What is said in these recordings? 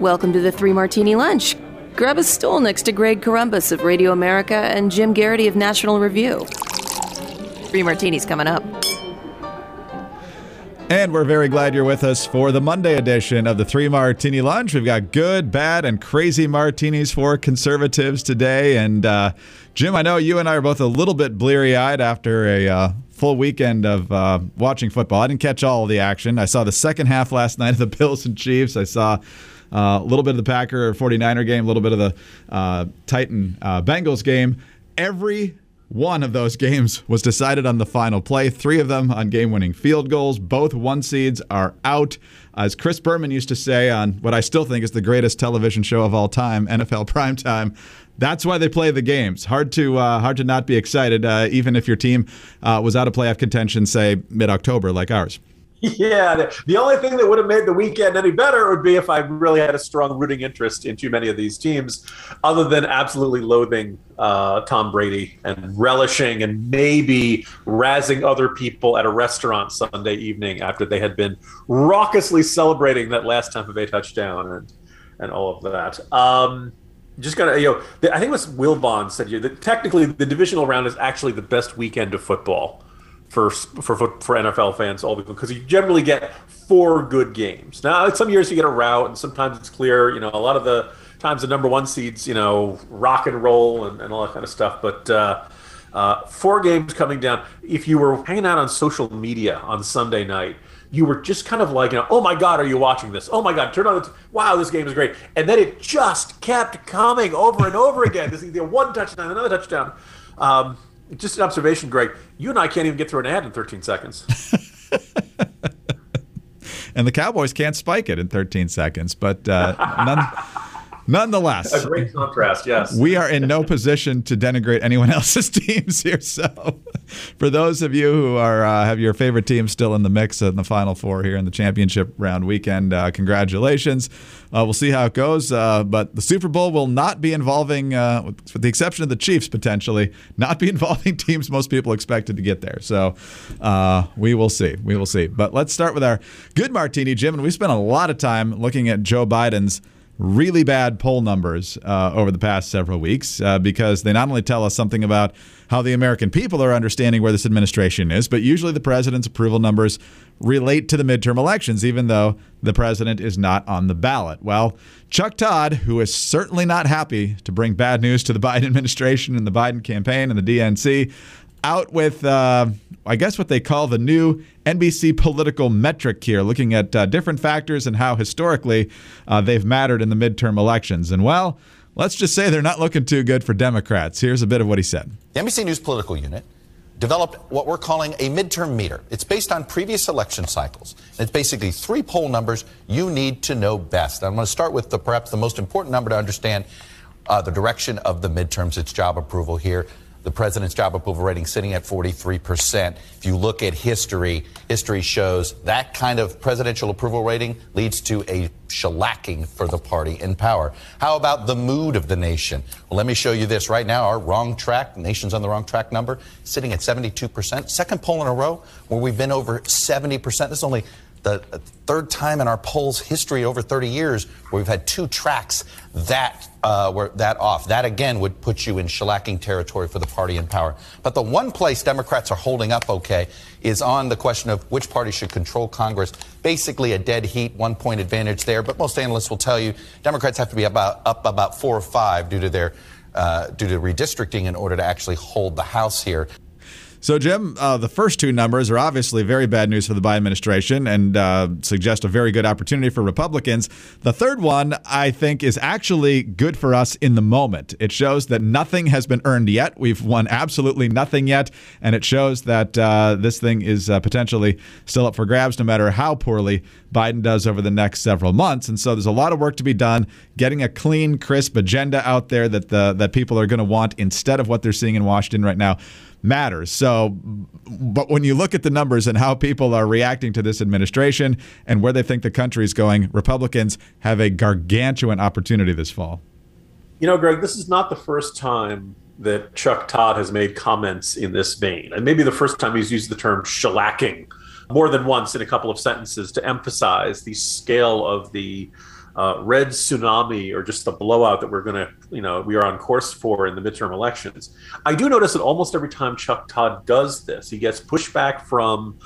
Welcome to the Three Martini Lunch. Grab a stool next to Greg Corombos of Radio America and Jim Geraghty of National Review. Three martinis coming up. And we're very glad you're with us for the Monday edition of the Three Martini Lunch. We've got good, bad, and crazy martinis for conservatives today. And uh, Jim, I know you and I are both a little bit bleary eyed after a uh, full weekend of uh, watching football. I didn't catch all of the action. I saw the second half last night of the Bills and Chiefs. I saw a little bit of the Packer 49er game, a little bit of the uh, Titan uh, Bengals game. Every one of those games was decided on the final play, three of them on game winning field goals. Both one seeds are out. As Chris Berman used to say on what I still think is the greatest television show of all time, NFL Primetime, that's why they play the games. Hard to uh, hard to not be excited, uh, even if your team uh, was out of playoff contention, say mid October, like ours. Yeah, the, only thing that would have made the weekend any better would be if I really had a strong rooting interest in too many of these teams, other than absolutely loathing uh, Tom Brady and relishing and maybe razzing other people at a restaurant Sunday evening after they had been raucously celebrating that last Tampa Bay touchdown and and all of that. Um, just gonna, you know, I think it was Wilbon said you that technically the divisional round is actually the best weekend of football for for for NFL fans all because you generally get four good games. Now, some years you get a rout, and sometimes it's clear. You know, a lot of the times the number one seeds, you know, rock and roll and, and all that kind of stuff. But uh, uh, four games coming down. If you were hanging out on social media on Sunday night, you were just kind of like, you know, oh my God, are you watching this? Oh my God, turn on the, wow, this game is great. And then it just kept coming over and over again. This is one touchdown, another touchdown. Um, just an observation, Greg. You and I can't even get through an ad in 13 seconds. and the Cowboys can't spike it in 13 seconds, but uh, none. Nonetheless, a great contrast. Yes, we are in no position to denigrate anyone else's teams here. So, for those of you who are uh, have your favorite team still in the mix in the Final Four here in the championship round weekend, uh, congratulations. Uh, we'll see how it goes. Uh, but the Super Bowl will not be involving, uh, with the exception of the Chiefs potentially, not be involving teams most people expected to get there. So, uh, we will see. We will see. But let's start with our good martini, Jim. And we spent a lot of time looking at Joe Biden's really bad poll numbers uh, over the past several weeks uh, because they not only tell us something about how the American people are understanding where this administration is, but usually the president's approval numbers relate to the midterm elections, even though the president is not on the ballot. Well, Chuck Todd, who is certainly not happy to bring bad news to the Biden administration and the Biden campaign and the DNC, out with, uh, I guess, what they call the new NBC political metric here, looking at uh, different factors and how historically uh, they've mattered in the midterm elections. And well, let's just say they're not looking too good for Democrats. Here's a bit of what he said. The NBC News political unit developed what we're calling a midterm meter. It's based on previous election cycles. It's basically three poll numbers you need to know best. I'm going to start with the, perhaps the most important number to understand uh, the direction of the midterms, its job approval here the president's job approval rating sitting at 43%. If you look at history, history shows that kind of presidential approval rating leads to a shellacking for the party in power. How about the mood of the nation? Well, let me show you this. Right now, our wrong track, nation's on the wrong track number, sitting at 72%. Second poll in a row where we've been over 70%. This is only the third time in our polls history over 30 years where we've had two tracks that uh, were that off. That again would put you in shellacking territory for the party in power. But the one place Democrats are holding up okay is on the question of which party should control Congress. Basically, a dead heat, one point advantage there. But most analysts will tell you Democrats have to be about up about four or five due to their uh, due to redistricting in order to actually hold the House here. So, Jim, uh, the first two numbers are obviously very bad news for the Biden administration and uh, suggest a very good opportunity for Republicans. The third one, I think, is actually good for us in the moment. It shows that nothing has been earned yet. We've won absolutely nothing yet. And it shows that uh, this thing is uh, potentially still up for grabs no matter how poorly Biden does over the next several months. And so there's a lot of work to be done getting a clean, crisp agenda out there that, the, that people are going to want instead of what they're seeing in Washington right now matters. So, but when you look at the numbers and how people are reacting to this administration and where they think the country is going, Republicans have a gargantuan opportunity this fall. You know, Greg, this is not the first time that Chuck Todd has made comments in this vein. And maybe the first time he's used the term shellacking more than once in a couple of sentences to emphasize the scale of the uh, red tsunami or just the blowout that we're going to, you know, we are on course for in the midterm elections. I do notice that almost every time Chuck Todd does this, he gets pushback from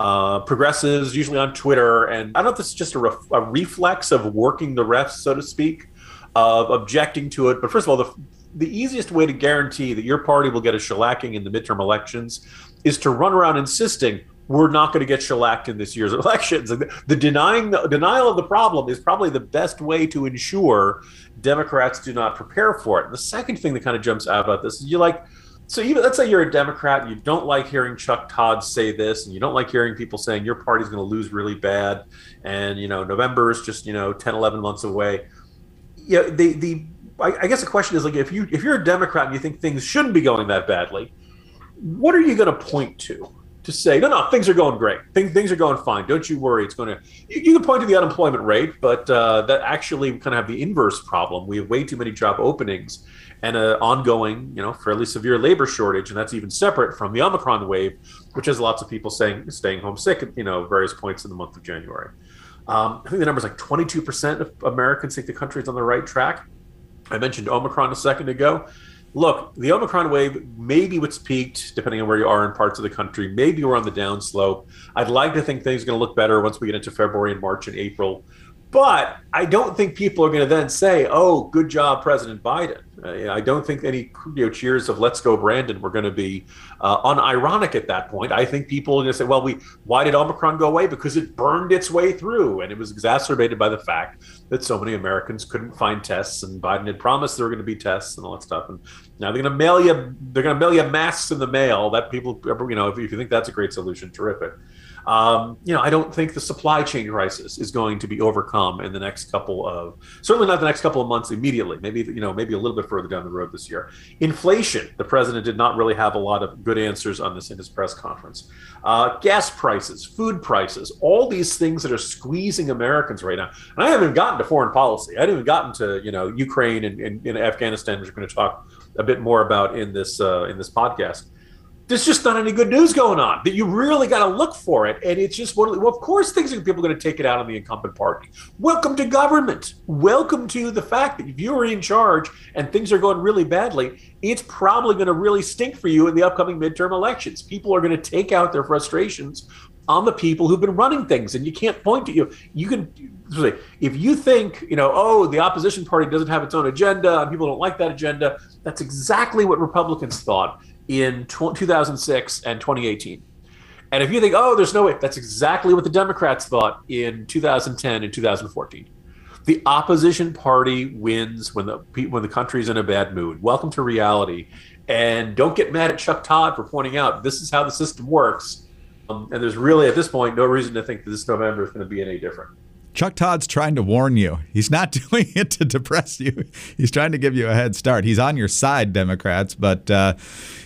uh, progressives, usually on Twitter. And I don't know if this is just a, ref- a reflex of working the refs, so to speak, of objecting to it. But first of all, the, the easiest way to guarantee that your party will get a shellacking in the midterm elections is to run around insisting we're not going to get shellacked in this year's elections. The, the denying the denial of the problem is probably the best way to ensure Democrats do not prepare for it. And the second thing that kind of jumps out about this is you like so even let's say you're a Democrat and you don't like hearing Chuck Todd say this, and you don't like hearing people saying your party's going to lose really bad, and you know November is just you know 10, 11 months away. Yeah, the the I, I guess the question is like if you if you're a Democrat and you think things shouldn't be going that badly, what are you going to point to? To say, no, no, things are going great. Things, things are going fine. Don't you worry. It's going to, you, you can point to the unemployment rate, but uh, that actually kind of have the inverse problem. We have way too many job openings and an ongoing, you know, fairly severe labor shortage, and that's even separate from the Omicron wave, which has lots of people saying staying home sick at you know various points in the month of January. Um, I think the number is like 22% of Americans think the country is on the right track. I mentioned Omicron a second ago. Look, the Omicron wave maybe what's peaked, depending on where you are in parts of the country. Maybe we're on the downslope. I'd like to think things are going to look better once we get into February and March and April. But I don't think people are going to then say, "Oh, good job, President Biden." Uh, I don't think any you know, cheers of "Let's go, Brandon" were going to be uh, unironic at that point. I think people are going to say, "Well, we why did Omicron go away? Because it burned its way through, and it was exacerbated by the fact that so many Americans couldn't find tests, and Biden had promised there were going to be tests and all that stuff. And now they're going to mail you they're going to mail you masks in the mail. That people, you know, if you think that's a great solution, terrific. Um, you know, I don't think the supply chain crisis is going to be overcome in the next couple of certainly not the next couple of months immediately. Maybe you know, maybe a little bit further down the road this year. Inflation. The president did not really have a lot of good answers on this in his press conference. Uh, gas prices, food prices, all these things that are squeezing Americans right now. And I haven't gotten to foreign policy. I haven't even gotten to you know Ukraine and, and, and Afghanistan, which we're going to talk a bit more about in this uh, in this podcast there's just not any good news going on that you really got to look for it and it's just well of course things are people are going to take it out on the incumbent party. Welcome to government. Welcome to the fact that if you're in charge and things are going really badly it's probably going to really stink for you in the upcoming midterm elections. People are going to take out their frustrations on the people who've been running things and you can't point to you you can if you think you know oh the opposition party doesn't have its own agenda and people don't like that agenda that's exactly what republicans thought in 2006 and 2018. And if you think, oh, there's no way, that's exactly what the Democrats thought in 2010 and 2014. The opposition party wins when the when the country's in a bad mood. Welcome to reality, and don't get mad at Chuck Todd for pointing out this is how the system works. Um, and there's really at this point no reason to think that this November is going to be any different. Chuck Todd's trying to warn you. He's not doing it to depress you. He's trying to give you a head start. He's on your side, Democrats. But, uh,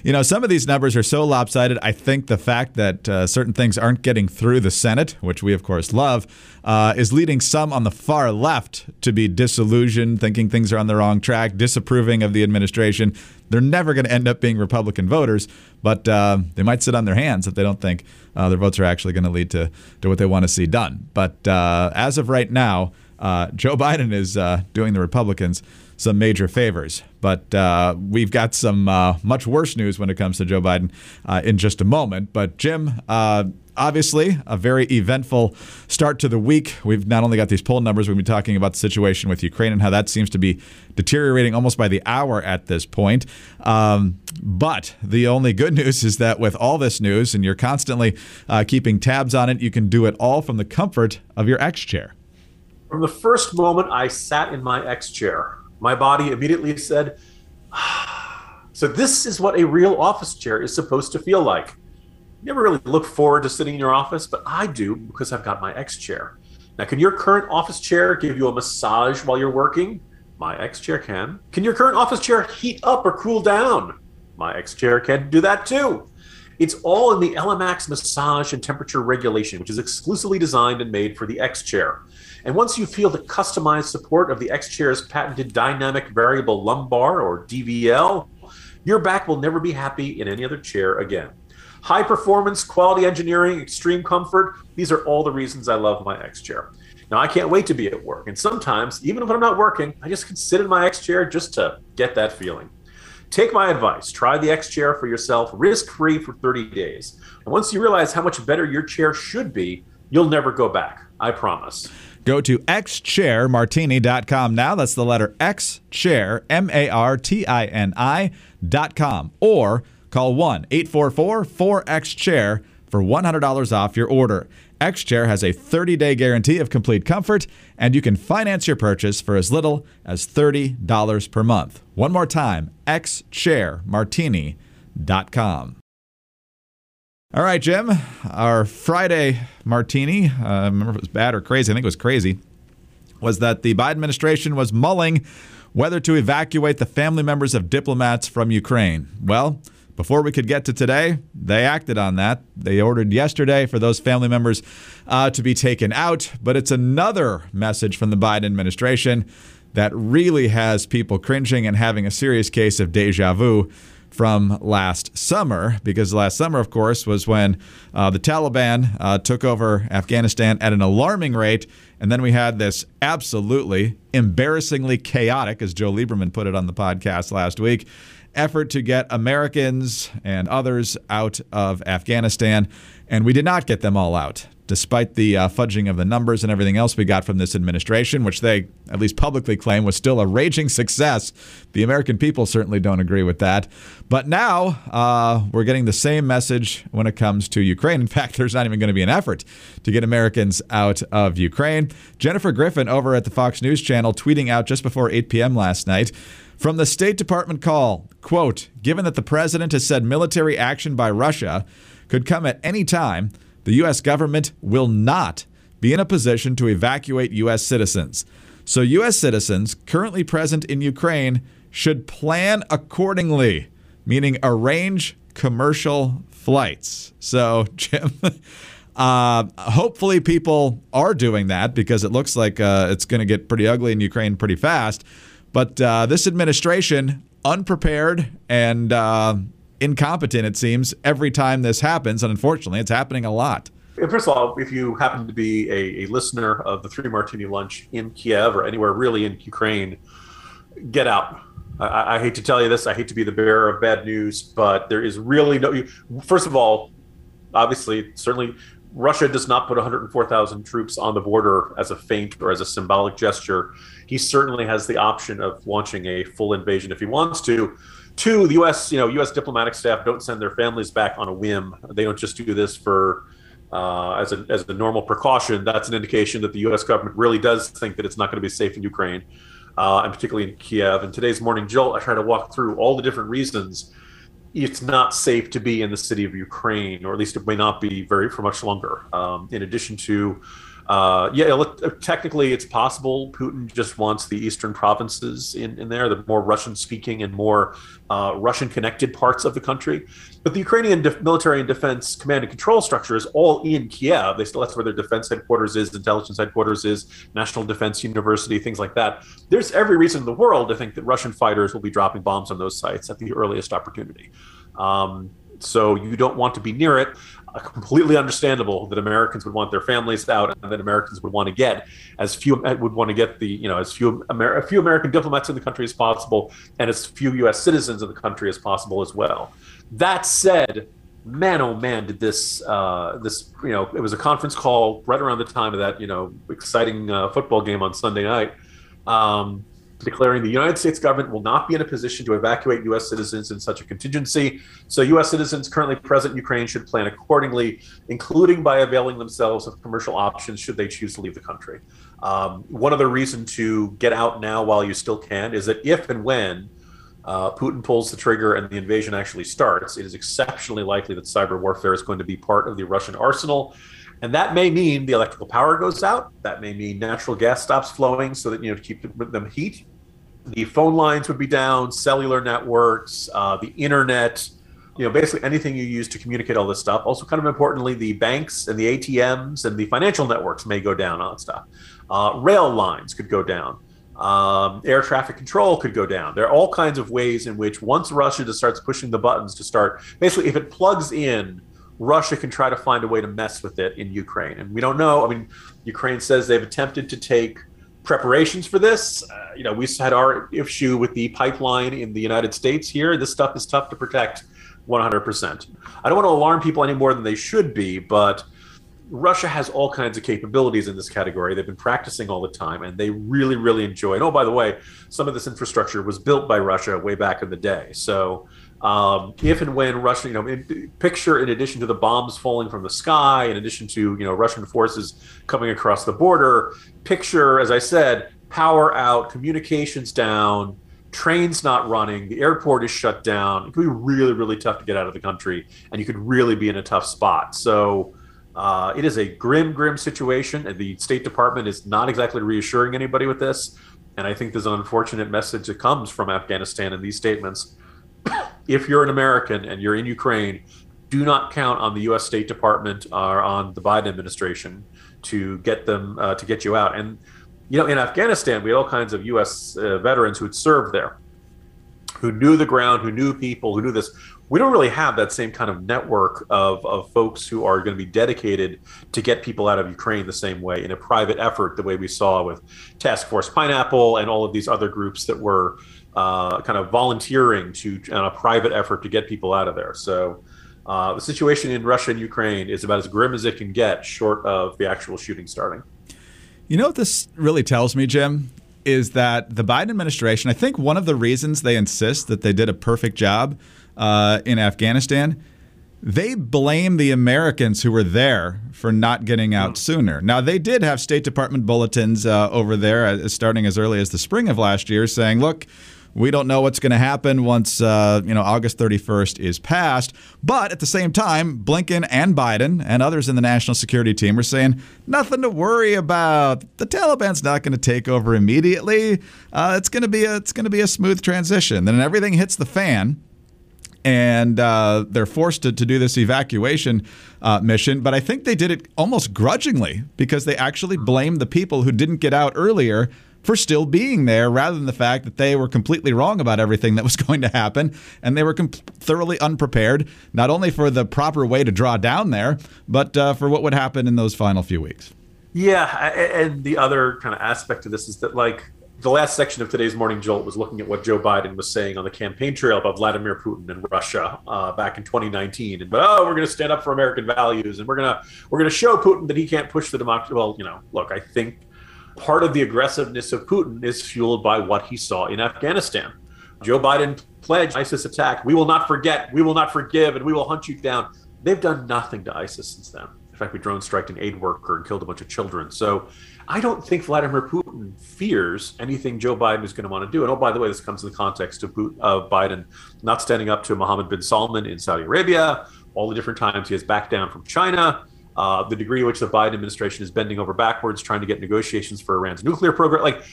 you know, some of these numbers are so lopsided. I think the fact that uh, certain things aren't getting through the Senate, which we, of course, love, uh, is leading some on the far left to be disillusioned, thinking things are on the wrong track, disapproving of the administration. They're never going to end up being Republican voters, but uh, they might sit on their hands if they don't think uh, their votes are actually going to lead to, to what they want to see done. But uh, as of right now, uh, Joe Biden is uh, doing the Republicans some major favors. But uh, we've got some uh, much worse news when it comes to Joe Biden uh, in just a moment. But Jim, uh, obviously, a very eventful start to the week. We've not only got these poll numbers, we've been talking about the situation with Ukraine and how that seems to be deteriorating almost by the hour at this point. Um, but the only good news is that with all this news, and you're constantly uh, keeping tabs on it, you can do it all from the comfort of your X chair. From the first moment I sat in my X chair, my body immediately said, So, this is what a real office chair is supposed to feel like. You never really look forward to sitting in your office, but I do because I've got my X chair. Now, can your current office chair give you a massage while you're working? My X chair can. Can your current office chair heat up or cool down? My X chair can do that too. It's all in the ELEMAX massage and temperature regulation, which is exclusively designed and made for the X chair. And once you feel the customized support of the X Chair's patented dynamic variable lumbar or DVL, your back will never be happy in any other chair again. High performance, quality engineering, extreme comfort, these are all the reasons I love my X Chair. Now, I can't wait to be at work. And sometimes, even when I'm not working, I just can sit in my X chair just to get that feeling. Take my advice. Try the X chair for yourself, risk free for 30 days. And once you realize how much better your chair should be, you'll never go back. I promise. Go to xchairmartini.com now. That's the letter X chair, M A R T I N I.com. Or call 1 844 4X chair for $100 off your order. X-Chair has a 30-day guarantee of complete comfort, and you can finance your purchase for as little as $30 per month. One more time, xchairmartini.com. All right, Jim, our Friday martini, uh, I remember if it was bad or crazy, I think it was crazy, was that the Biden administration was mulling whether to evacuate the family members of diplomats from Ukraine. Well, before we could get to today, they acted on that. They ordered yesterday for those family members uh, to be taken out. But it's another message from the Biden administration that really has people cringing and having a serious case of deja vu from last summer, because last summer, of course, was when uh, the Taliban uh, took over Afghanistan at an alarming rate. And then we had this absolutely embarrassingly chaotic, as Joe Lieberman put it on the podcast last week, effort to get Americans and others out of Afghanistan. And we did not get them all out despite the uh, fudging of the numbers and everything else we got from this administration, which they at least publicly claim was still a raging success. The American people certainly don't agree with that. But now uh, we're getting the same message when it comes to Ukraine. In fact, there's not even going to be an effort to get Americans out of Ukraine. Jennifer Griffin over at the Fox News channel tweeting out just before 8 p.m. last night. From the State Department call, quote, given that the president has said military action by Russia could come at any time, the U.S. government will not be in a position to evacuate U.S. citizens. So, U.S. citizens currently present in Ukraine should plan accordingly, meaning arrange commercial flights. So, Jim, uh, hopefully people are doing that because it looks like uh, it's going to get pretty ugly in Ukraine pretty fast. But uh, this administration, unprepared and uh, incompetent, it seems, every time this happens. And unfortunately, it's happening a lot. First of all, if you happen to be a, a listener of the Three Martini Lunch in Kiev or anywhere really in Ukraine, get out. I, I, hate to tell you this. I hate to be the bearer of bad news, but there is really no. First of all, obviously, certainly, Russia does not put 104,000 troops on the border as a feint or as a symbolic gesture. He certainly has the option of launching a full invasion if he wants to. Two, the U.S. you know U.S. diplomatic staff don't send their families back on a whim. They don't just do this for uh, as a as a normal precaution. That's an indication that the U.S. government really does think that it's not going to be safe in Ukraine, uh, and particularly in Kiev. And today's morning jolt, I try to walk through all the different reasons it's not safe to be in the city of Ukraine, or at least it may not be very for much longer. Um, in addition to uh, yeah, technically it's possible Putin just wants the eastern provinces in, in there, the more Russian speaking and more uh, Russian connected parts of the country. But the Ukrainian def- military and defense command and control structure is all in Kiev. They still, that's where their defense headquarters is, intelligence headquarters is, National Defense University, things like that. There's every reason in the world to think that Russian fighters will be dropping bombs on those sites at the earliest opportunity. Um, so you don't want to be near it completely understandable that Americans would want their families out, and that Americans would want to get as few would want to get the you know as few Amer- a few American diplomats in the country as possible, and as few U.S. citizens in the country as possible as well. That said, man, oh man, did this uh, this you know it was a conference call right around the time of that you know exciting uh, football game on Sunday night. Um, declaring the United States government will not be in a position to evacuate U.S. citizens in such a contingency. So, U.S. citizens currently present in Ukraine should plan accordingly, including by availing themselves of commercial options should they choose to leave the country. Um, one other reason to get out now while you still can is that if and when uh, Putin pulls the trigger and the invasion actually starts, it is exceptionally likely that cyber warfare is going to be part of the Russian arsenal. And that may mean the electrical power goes out. That may mean natural gas stops flowing so that, you know, to keep them heat the phone lines would be down, cellular networks, uh, the internet, you know, basically anything you use to communicate all this stuff. Also, kind of importantly, the banks and the ATMs and the financial networks may go down on stuff. Uh, rail lines could go down. Um, air traffic control could go down. There are all kinds of ways in which once Russia just starts pushing the buttons to start, basically, if it plugs in Russia can try to find a way to mess with it in Ukraine. And we don't know. I mean, Ukraine says they've attempted to take preparations for this. Uh, you know, we had our issue with the pipeline in the United States here. This stuff is tough to protect 100%. I don't want to alarm people any more than they should be, but Russia has all kinds of capabilities in this category. They've been practicing all the time and they really, really enjoy it. Oh, by the way, some of this infrastructure was built by Russia way back in the day. So um, if and when Russia, you know, in, picture in addition to the bombs falling from the sky, in addition to you know Russian forces coming across the border, picture, as I said, power out, communications down, trains not running, the airport is shut down. It could be really, really tough to get out of the country, and you could really be in a tough spot. So. Uh, it is a grim, grim situation, and the State Department is not exactly reassuring anybody with this. And I think there's an unfortunate message that comes from Afghanistan in these statements if you're an American and you're in Ukraine, do not count on the U.S. State Department or on the Biden administration to get them uh, to get you out. And you know, in Afghanistan, we had all kinds of U.S. Uh, veterans who had served there, who knew the ground, who knew people, who knew this. We don't really have that same kind of network of, of folks who are going to be dedicated to get people out of Ukraine the same way in a private effort, the way we saw with Task Force Pineapple and all of these other groups that were uh, kind of volunteering to on a private effort to get people out of there. So uh, the situation in Russia and Ukraine is about as grim as it can get, short of the actual shooting starting. You know what this really tells me, Jim? Is that the Biden administration, I think one of the reasons they insist that they did a perfect job uh, in Afghanistan, they blame the Americans who were there for not getting out sooner. Now, they did have State Department bulletins uh, over there uh, starting as early as the spring of last year saying, look, we don't know what's going to happen once uh, you know August 31st is passed. But at the same time, Blinken and Biden and others in the national security team are saying nothing to worry about. The Taliban's not going to take over immediately. Uh, it's going to be a it's going to be a smooth transition. Then everything hits the fan and uh, they're forced to, to do this evacuation uh, mission. But I think they did it almost grudgingly because they actually blamed the people who didn't get out earlier for still being there rather than the fact that they were completely wrong about everything that was going to happen and they were thoroughly unprepared, not only for the proper way to draw down there, but uh, for what would happen in those final few weeks. Yeah. And the other kind of aspect of this is that, like, the last section of today's morning jolt was looking at what Joe Biden was saying on the campaign trail about Vladimir Putin and Russia uh, back in 2019, and but oh, we're going to stand up for American values, and we're gonna we're gonna show Putin that he can't push the democracy. Well, you know, look, I think part of the aggressiveness of Putin is fueled by what he saw in Afghanistan. Joe Biden pledged ISIS attack. We will not forget, we will not forgive, and we will hunt you down. They've done nothing to ISIS since then. In fact, we drone struck an aid worker and killed a bunch of children. So I don't think Vladimir Putin fears anything Joe Biden is going to want to do. And oh, by the way, this comes in the context of Biden not standing up to Mohammed bin Salman in Saudi Arabia, all the different times he has backed down from China uh, the degree to which the Biden administration is bending over backwards trying to get negotiations for Iran's nuclear program. Like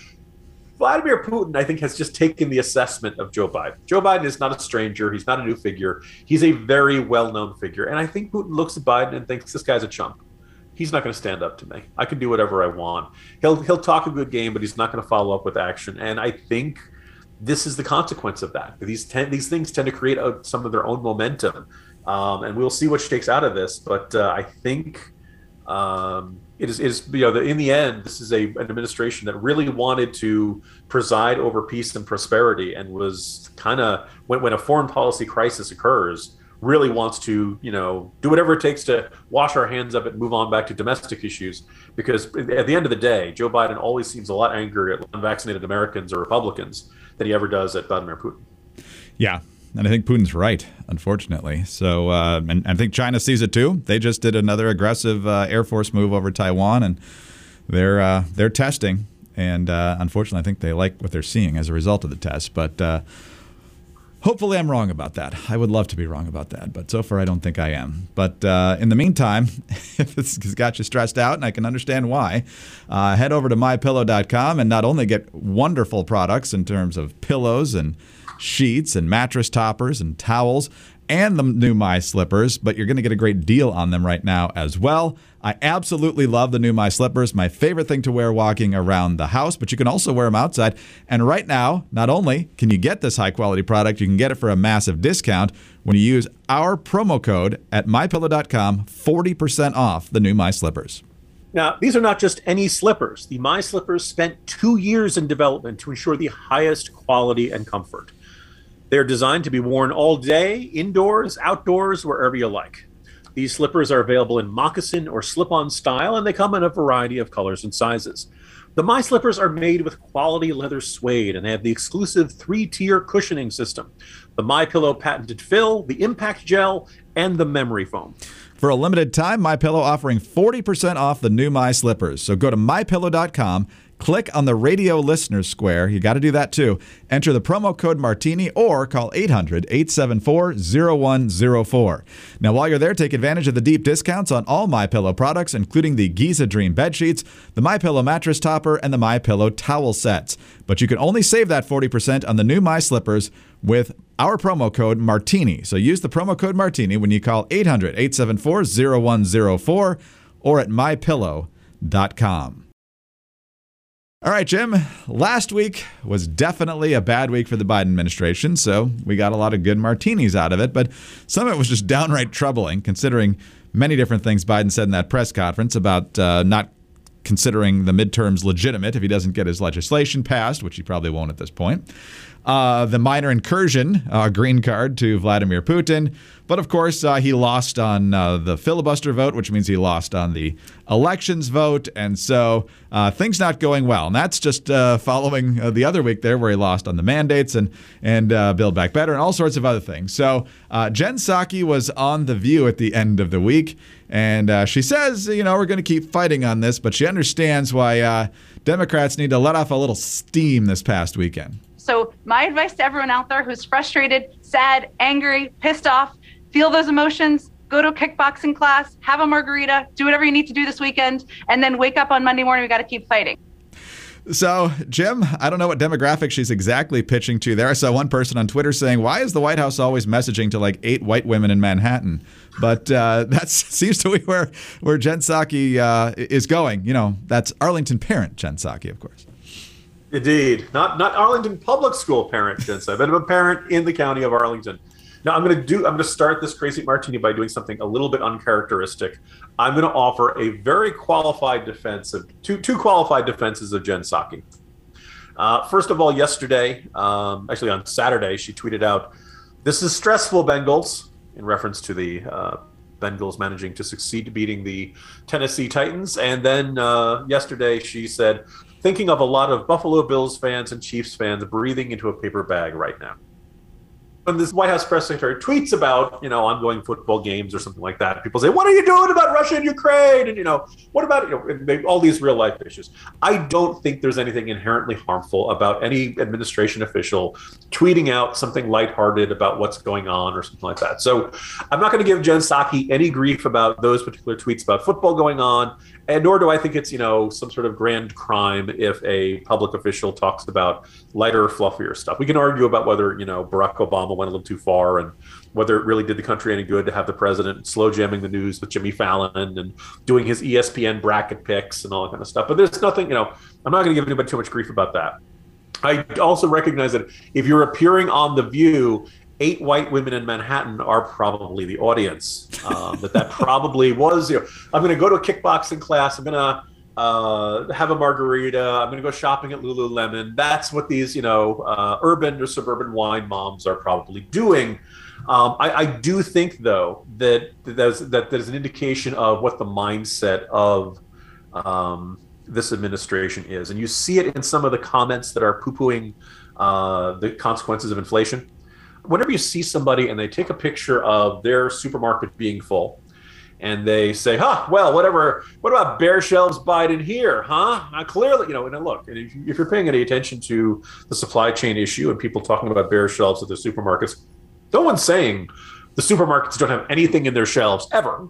Vladimir Putin, I think, has just taken the assessment of Joe Biden. Joe Biden is not a stranger. He's not a new figure. He's a very well known figure. And I think Putin looks at Biden and thinks this guy's a chump. He's not going to stand up to me. I can do whatever I want. He'll he'll talk a good game, but he's not going to follow up with action. And I think this is the consequence of that. These ten, these things tend to create a, some of their own momentum. Um, and we'll see what she takes out of this. But uh, I think um, it is, it is, you know, the, in the end, this is a, an administration that really wanted to preside over peace and prosperity and was kind of, when, when a foreign policy crisis occurs, really wants to, you know, do whatever it takes to wash our hands it and move on back to domestic issues. Because at the end of the day, Joe Biden always seems a lot angrier at unvaccinated Americans or Republicans than he ever does at Vladimir Putin. Yeah, and I think Putin's right, unfortunately. So, uh, and, I think China sees it too. They just did another aggressive uh, Air Force move over Taiwan, and they're uh, they're testing. And uh, unfortunately, I think they like what they're seeing as a result of the test. But uh, hopefully, I'm wrong about that. I would love to be wrong about that, but so far, I don't think I am. But uh, in the meantime, if this has got you stressed out, and I can understand why, head over to mypillow.com and not only get wonderful products in terms of pillows and sheets and mattress toppers and towels and the new My Slippers, but you're going to get a great deal on them right now as well. I absolutely love the new My Slippers. My favorite thing to wear walking around the house, but you can also wear them outside. And right now, not only can you get this high quality product, you can get it for a massive discount when you use our promo code at mypillow.com, 40% off the new My Slippers. Now, these are not just any slippers. The My Slippers spent two years in development to ensure the highest quality and comfort. They're designed to be worn all day, indoors, outdoors, wherever you like. These slippers are available in moccasin or slip on style, and they come in a variety of colors and sizes. The My Slippers are made with quality leather suede and they have the exclusive three tier cushioning system the My Pillow patented fill, the impact gel, and the memory foam. For a limited time, My Pillow offering 40% off the new My Slippers. So go to mypillow.com, click on the radio listeners square. You got to do that too. Enter the promo code Martini or call 800-874-0104. Now while you're there, take advantage of the deep discounts on all My Pillow products including the Giza Dream bed sheets, the My Pillow mattress topper, and the My Pillow towel sets. But you can only save that 40% on the new My Slippers with our promo code Martini. So use the promo code Martini when you call 800 874 0104 or at mypillow.com. All right, Jim. Last week was definitely a bad week for the Biden administration, so we got a lot of good martinis out of it, but some of it was just downright troubling considering many different things Biden said in that press conference about uh, not considering the midterms legitimate if he doesn't get his legislation passed, which he probably won't at this point uh, the minor incursion uh, green card to Vladimir Putin. But of course, uh, he lost on uh, the filibuster vote, which means he lost on the elections vote. And so uh, things not going well. And that's just uh, following the other week there where he lost on the mandates and, and Build Back Better and all sorts of other things. So Jen Psaki was on The View at the end of the week. And uh, she says, you know, we're going to keep fighting on this, but she understands why uh, Democrats need to let off a little steam this past weekend. So, my advice to everyone out there who's frustrated, sad, angry, pissed off, feel those emotions, go to a kickboxing class, have a margarita, do whatever you need to do this weekend, and then wake up on Monday morning. We got to keep fighting. So, Jim, I don't know what demographic she's exactly pitching to there. I saw one person on Twitter saying, Why is the White House always messaging to like eight white women in Manhattan? But uh, that seems to be where, where Jen Psaki uh, is going. You know, that's Arlington parent Jen Psaki, of course. Indeed, not not Arlington Public School parent, Jensen, but a parent in the county of Arlington. Now I'm going to do. I'm going to start this crazy martini by doing something a little bit uncharacteristic. I'm going to offer a very qualified defense of two two qualified defenses of Jen Psaki. Uh, first of all, yesterday, um, actually on Saturday, she tweeted out, "This is stressful, Bengals," in reference to the uh, Bengals managing to succeed beating the Tennessee Titans. And then uh, yesterday, she said, thinking of a lot of Buffalo Bills fans and Chiefs fans breathing into a paper bag right now when this White House press secretary tweets about you know ongoing football games or something like that, people say, "What are you doing about Russia and Ukraine?" And you know, what about you know they, all these real life issues? I don't think there's anything inherently harmful about any administration official tweeting out something lighthearted about what's going on or something like that. So I'm not going to give Jen Psaki any grief about those particular tweets about football going on, and nor do I think it's you know some sort of grand crime if a public official talks about lighter, fluffier stuff. We can argue about whether you know Barack Obama went a little too far and whether it really did the country any good to have the president slow jamming the news with Jimmy Fallon and doing his ESPN bracket picks and all that kind of stuff. But there's nothing, you know, I'm not going to give anybody too much grief about that. I also recognize that if you're appearing on The View, eight white women in Manhattan are probably the audience. Um, that that probably was. You know, I'm going to go to a kickboxing class. I'm going to uh, have a margarita. I'm going to go shopping at Lululemon. That's what these, you know, uh, urban or suburban wine moms are probably doing. Um, I, I, do think, though, that there's, that there's an indication of what the mindset of um, this administration is. And you see it in some of the comments that are poo pooing uh, the consequences of inflation. Whenever you see somebody and they take a picture of their supermarket being full, and they say, "Huh, well, whatever. What about bare shelves Biden here, huh?" Now, clearly, you know, and look, and if, if you're paying any attention to the supply chain issue and people talking about bare shelves at the supermarkets, no one's saying the supermarkets don't have anything in their shelves ever.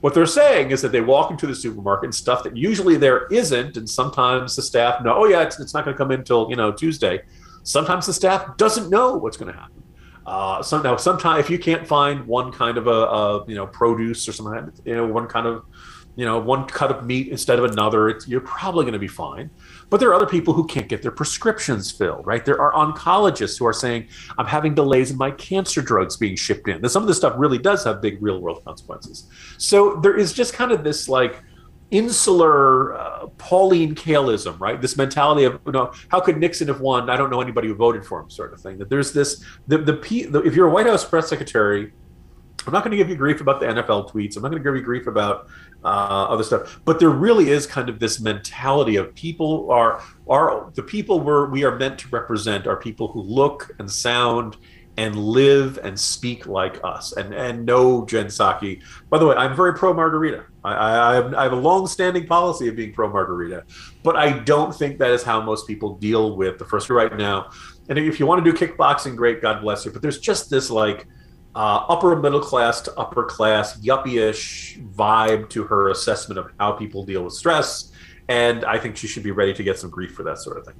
What they're saying is that they walk into the supermarket and stuff that usually there isn't, and sometimes the staff know, oh yeah, it's, it's not going to come in until you know Tuesday. Sometimes the staff doesn't know what's going to happen. Uh, now, sometimes if you can't find one kind of a, a you know produce or something, you know, one kind of you know one cut of meat instead of another, you're probably going to be fine. But there are other people who can't get their prescriptions filled, right? There are oncologists who are saying, I'm having delays in my cancer drugs being shipped in. Now, some of this stuff really does have big real world consequences. So there is just kind of this like insular uh, Pauline Kaelism, right? This mentality of, you know, how could Nixon have won? I don't know anybody who voted for him, sort of thing. That there's this, the, the, the if you're a White House press secretary, I'm not going to give you grief about the NFL tweets. I'm not going to give you grief about uh, other stuff. But there really is kind of this mentality of people are are the people we're, we are meant to represent are people who look and sound and live and speak like us. And and no Jen Psaki. By the way, I'm very pro margarita. I, I, have, I have a long-standing policy of being pro margarita, but I don't think that is how most people deal with the first right now. And if you want to do kickboxing, great, God bless you. But there's just this like uh, upper middle class to upper class, yuppie-ish vibe to her assessment of how people deal with stress. And I think she should be ready to get some grief for that sort of thing.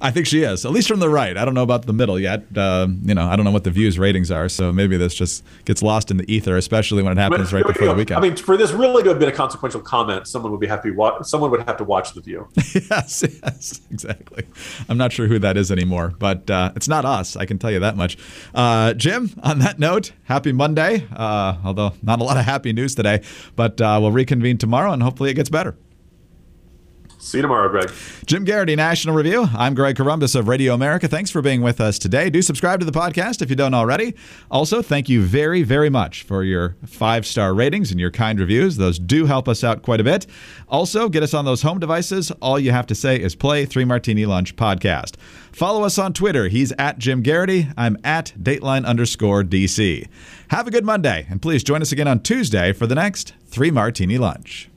I think she is, at least from the right. I don't know about the middle yet. Uh, you know, I don't know what the views ratings are, so maybe this just gets lost in the ether, especially when it happens but, right before the weekend. I mean, for this really to have been a consequential comment, someone would be happy. Wa- someone would have to watch the View. yes, yes, exactly. I'm not sure who that is anymore, but uh, it's not us. I can tell you that much. Uh, Jim, on that note, happy Monday. Uh, although not a lot of happy news today, but uh, we'll reconvene tomorrow, and hopefully it gets better. See you tomorrow, Greg. Jim Geraghty, National Review. I'm Greg Corombos of Radio America. Thanks for being with us today. Do subscribe to the podcast if you don't already. Also, thank you very, very much for your five star ratings and your kind reviews. Those do help us out quite a bit. Also, get us on those home devices. All you have to say is play Three Martini Lunch podcast. Follow us on Twitter. He's at Jim Geraghty. I'm at Dateline underscore DC. Have a good Monday, and please join us again on Tuesday for the next Three Martini Lunch.